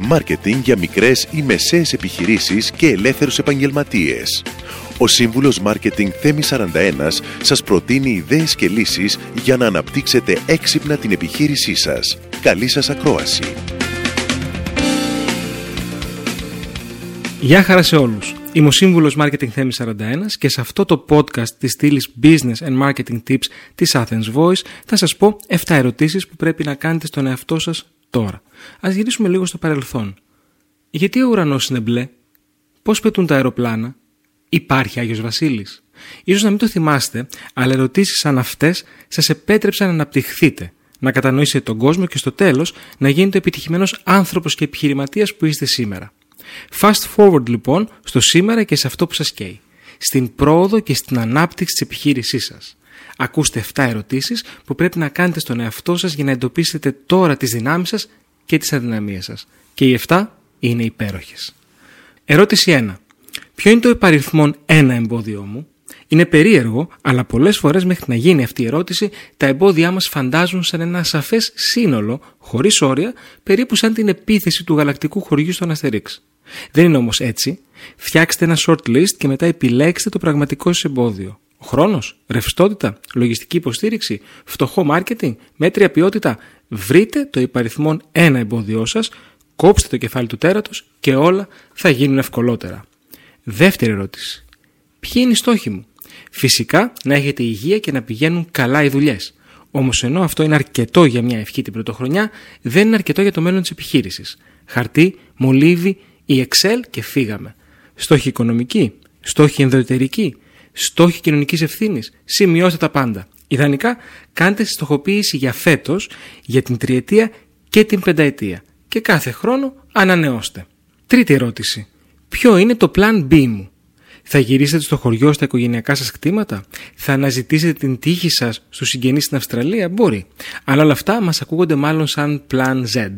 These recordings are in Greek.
Μάρκετινγκ για μικρές ή μεσαίες επιχειρήσεις και ελεύθερους επαγγελματίες. Ο Σύμβουλος Μάρκετινγκ Θέμη 41 σας προτείνει ιδέες και λύσεις για να αναπτύξετε έξυπνα την επιχείρησή σας. Καλή σας ακρόαση! Γεια χαρά σε όλους. Είμαι ο Σύμβουλος Marketing Θέμη 41 και σε αυτό το podcast της στήλης Business and Marketing Tips της Athens Voice θα σας πω 7 ερωτήσεις που πρέπει να κάνετε στον εαυτό σας τώρα. Ας γυρίσουμε λίγο στο παρελθόν. Γιατί ο ουρανός είναι μπλε; Πώς πετούν τα αεροπλάνα; Υπάρχει Άγιος Βασίλης; Ίσως να μην το θυμάστε, αλλά ερωτήσεις σαν αυτές σας επέτρεψαν να αναπτυχθείτε, να κατανοήσετε τον κόσμο και στο τέλος να γίνετε επιτυχημένος άνθρωπος και επιχειρηματίας που είστε σήμερα. Fast forward λοιπόν στο σήμερα και σε αυτό που σας καίει. Στην πρόοδο και στην ανάπτυξη της επιχείρησής σας. Ακούστε 7 ερωτήσεις που πρέπει να κάνετε στον εαυτό σας για να εντοπίσετε τώρα τις δυνάμεις σας και τις αδυναμίες σας. Και οι 7 είναι υπέροχες. Ερώτηση 1. Ποιο είναι το υπαριθμόν ένα εμπόδιό μου; Είναι περίεργο, αλλά πολλές φορές μέχρι να γίνει αυτή η ερώτηση, τα εμπόδια μας φαντάζουν σαν ένα σαφές σύνολο, χωρίς όρια, περίπου σαν την επίθεση του γαλακτικού χωριού στον Αστερίξ. Δεν είναι όμως έτσι. Φτιάξτε ένα short list και μετά επιλέξτε το πραγματικό σας εμπόδιο. Ο χρόνος, ρευστότητα, λογιστική υποστήριξη, φτωχό marketing, μέτρια ποιότητα. Βρείτε το υπαριθμόν ένα εμπόδιό σας, κόψτε το κεφάλι του τέρατος και όλα θα γίνουν ευκολότερα. Δεύτερη ερώτηση. Ποιοι είναι οι στόχοι μου; Φυσικά να έχετε υγεία και να πηγαίνουν καλά οι δουλειές. Όμως ενώ αυτό είναι αρκετό για μια ευχή την πρωτοχρονιά, δεν είναι αρκετό για το μέλλον της επιχείρησης. Χαρτί, μολύβι, η Excel και φύγαμε. Στόχοι οικονομικοί, στόχοι ενδοτερικοί, στόχοι κοινωνικής ευθύνης. Σημειώστε τα πάντα. Ιδανικά, κάντε στοχοποίηση για φέτος, για την τριετία και την πενταετία. Και κάθε χρόνο ανανεώστε. Τρίτη ερώτηση. Ποιο είναι το plan B μου; Θα γυρίσετε στο χωριό στα οικογενειακά σας κτήματα, θα αναζητήσετε την τύχη σας στους συγγενείς στην Αυστραλία, μπορεί. Αλλά όλα αυτά μας ακούγονται μάλλον σαν Plan Z.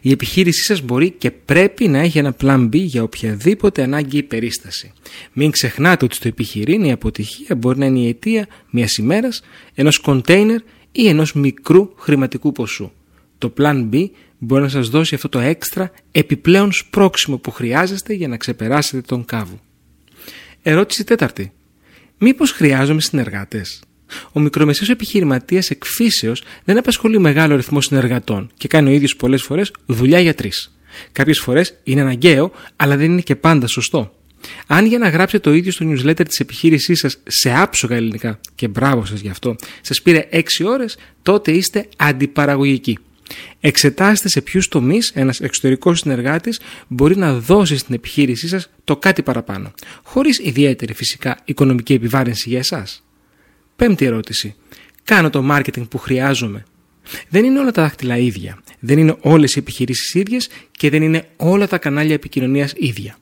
Η επιχείρησή σας μπορεί και πρέπει να έχει ένα Plan B για οποιαδήποτε ανάγκη ή περίσταση. Μην ξεχνάτε ότι στο επιχειρήν η αποτυχία μπορεί να είναι η αιτία μιας ημέρας, ενός κοντέινερ ή ενός μικρού χρηματικού ποσού. Το Plan B μπορεί να σας δώσει αυτό το έξτρα επιπλέον σπρώξιμο που χρειάζεστε για να ξεπεράσετε τον κάβο. Ερώτηση τέταρτη. Μήπως χρειάζομαι συνεργάτες; Ο μικρομεσαίος επιχειρηματίας εκφύσεως δεν απασχολεί μεγάλο αριθμό συνεργατών και κάνει ο ίδιος πολλές φορές δουλειά για τρεις. Κάποιες φορές είναι αναγκαίο, αλλά δεν είναι και πάντα σωστό. Αν για να γράψετε το ίδιο στο newsletter της επιχείρησής σας σε άψογα ελληνικά, και μπράβο σας γι' αυτό, σας πήρε 6 ώρες, τότε είστε αντιπαραγωγικοί. Εξετάστε σε ποιους τομείς ένας εξωτερικός συνεργάτης μπορεί να δώσει στην επιχείρησή σας το κάτι παραπάνω, χωρίς ιδιαίτερη φυσικά οικονομική επιβάρυνση για εσάς. Πέμπτη ερώτηση. Κάνω το marketing που χρειάζομαι. Δεν είναι όλα τα δάχτυλα ίδια. Δεν είναι όλες οι επιχειρήσεις ίδιες και δεν είναι όλα τα κανάλια επικοινωνίας ίδια.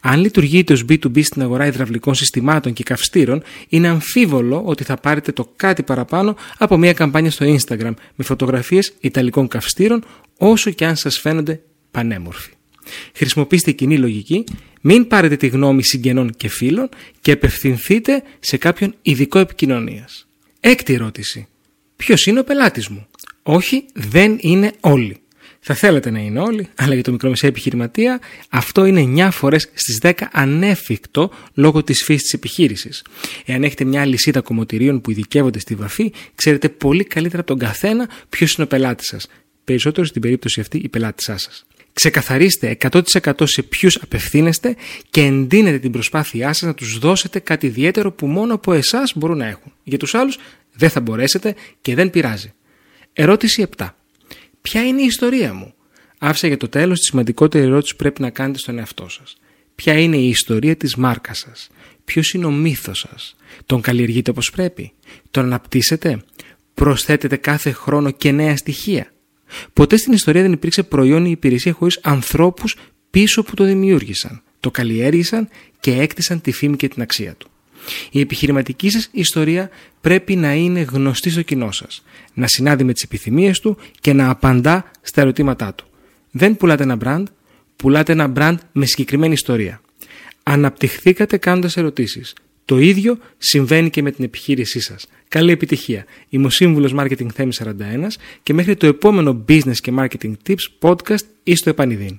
Αν λειτουργείτε ως B2B στην αγορά υδραυλικών συστημάτων και καυστήρων, είναι αμφίβολο ότι θα πάρετε το κάτι παραπάνω από μια καμπάνια στο Instagram με φωτογραφίες ιταλικών καυστήρων όσο και αν σας φαίνονται πανέμορφοι. Χρησιμοποιήστε κοινή λογική, μην πάρετε τη γνώμη συγγενών και φίλων και απευθυνθείτε σε κάποιον ειδικό επικοινωνίας. Έκτη ερώτηση. Ποιος είναι ο πελάτης μου; Όχι, δεν είναι όλοι. Θα θέλετε να είναι όλοι, αλλά για το μικρομεσαίο επιχειρηματία αυτό είναι 9 φορές στις 10 ανέφικτο λόγω της φύσης της επιχείρησης. Εάν έχετε μια λυσίδα κομμωτηρίων που ειδικεύονται στη βαφή, ξέρετε πολύ καλύτερα από τον καθένα ποιος είναι ο πελάτης σας. Περισσότερο στην περίπτωση αυτή η πελάτησά σας. Ξεκαθαρίστε 100% σε ποιους απευθύνεστε και εντείνετε την προσπάθειά σας να τους δώσετε κάτι ιδιαίτερο που μόνο από εσάς μπορούν να έχουν. Για τους άλλους δεν θα μπορέσετε και δεν πειράζει. Ερώτηση 7. Ποια είναι η ιστορία μου; Άφησα για το τέλος τη σημαντικότερη ερώτηση που πρέπει να κάνετε στον εαυτό σας. Ποια είναι η ιστορία της μάρκας σας; Ποιος είναι ο μύθος σας; Τον καλλιεργείτε όπως πρέπει; Τον αναπτύσσετε; Προσθέτετε κάθε χρόνο και νέα στοιχεία; Ποτέ στην ιστορία δεν υπήρξε προϊόν ή υπηρεσία χωρίς ανθρώπους πίσω που το δημιούργησαν, το καλλιέργησαν και έκτισαν τη φήμη και την αξία του. Η επιχειρηματική σας ιστορία πρέπει να είναι γνωστή στο κοινό σας, να συνάδει με τις επιθυμίες του και να απαντά στα ερωτήματά του. Δεν πουλάτε ένα brand, πουλάτε ένα brand με συγκεκριμένη ιστορία. Αναπτυχθήκατε κάνοντας ερωτήσεις. Το ίδιο συμβαίνει και με την επιχείρησή σας. Καλή επιτυχία. Είμαι ο Σύμβουλος Marketing Θέμη 41 και μέχρι το επόμενο Business και Marketing Tips podcast ή στο επανειδήν.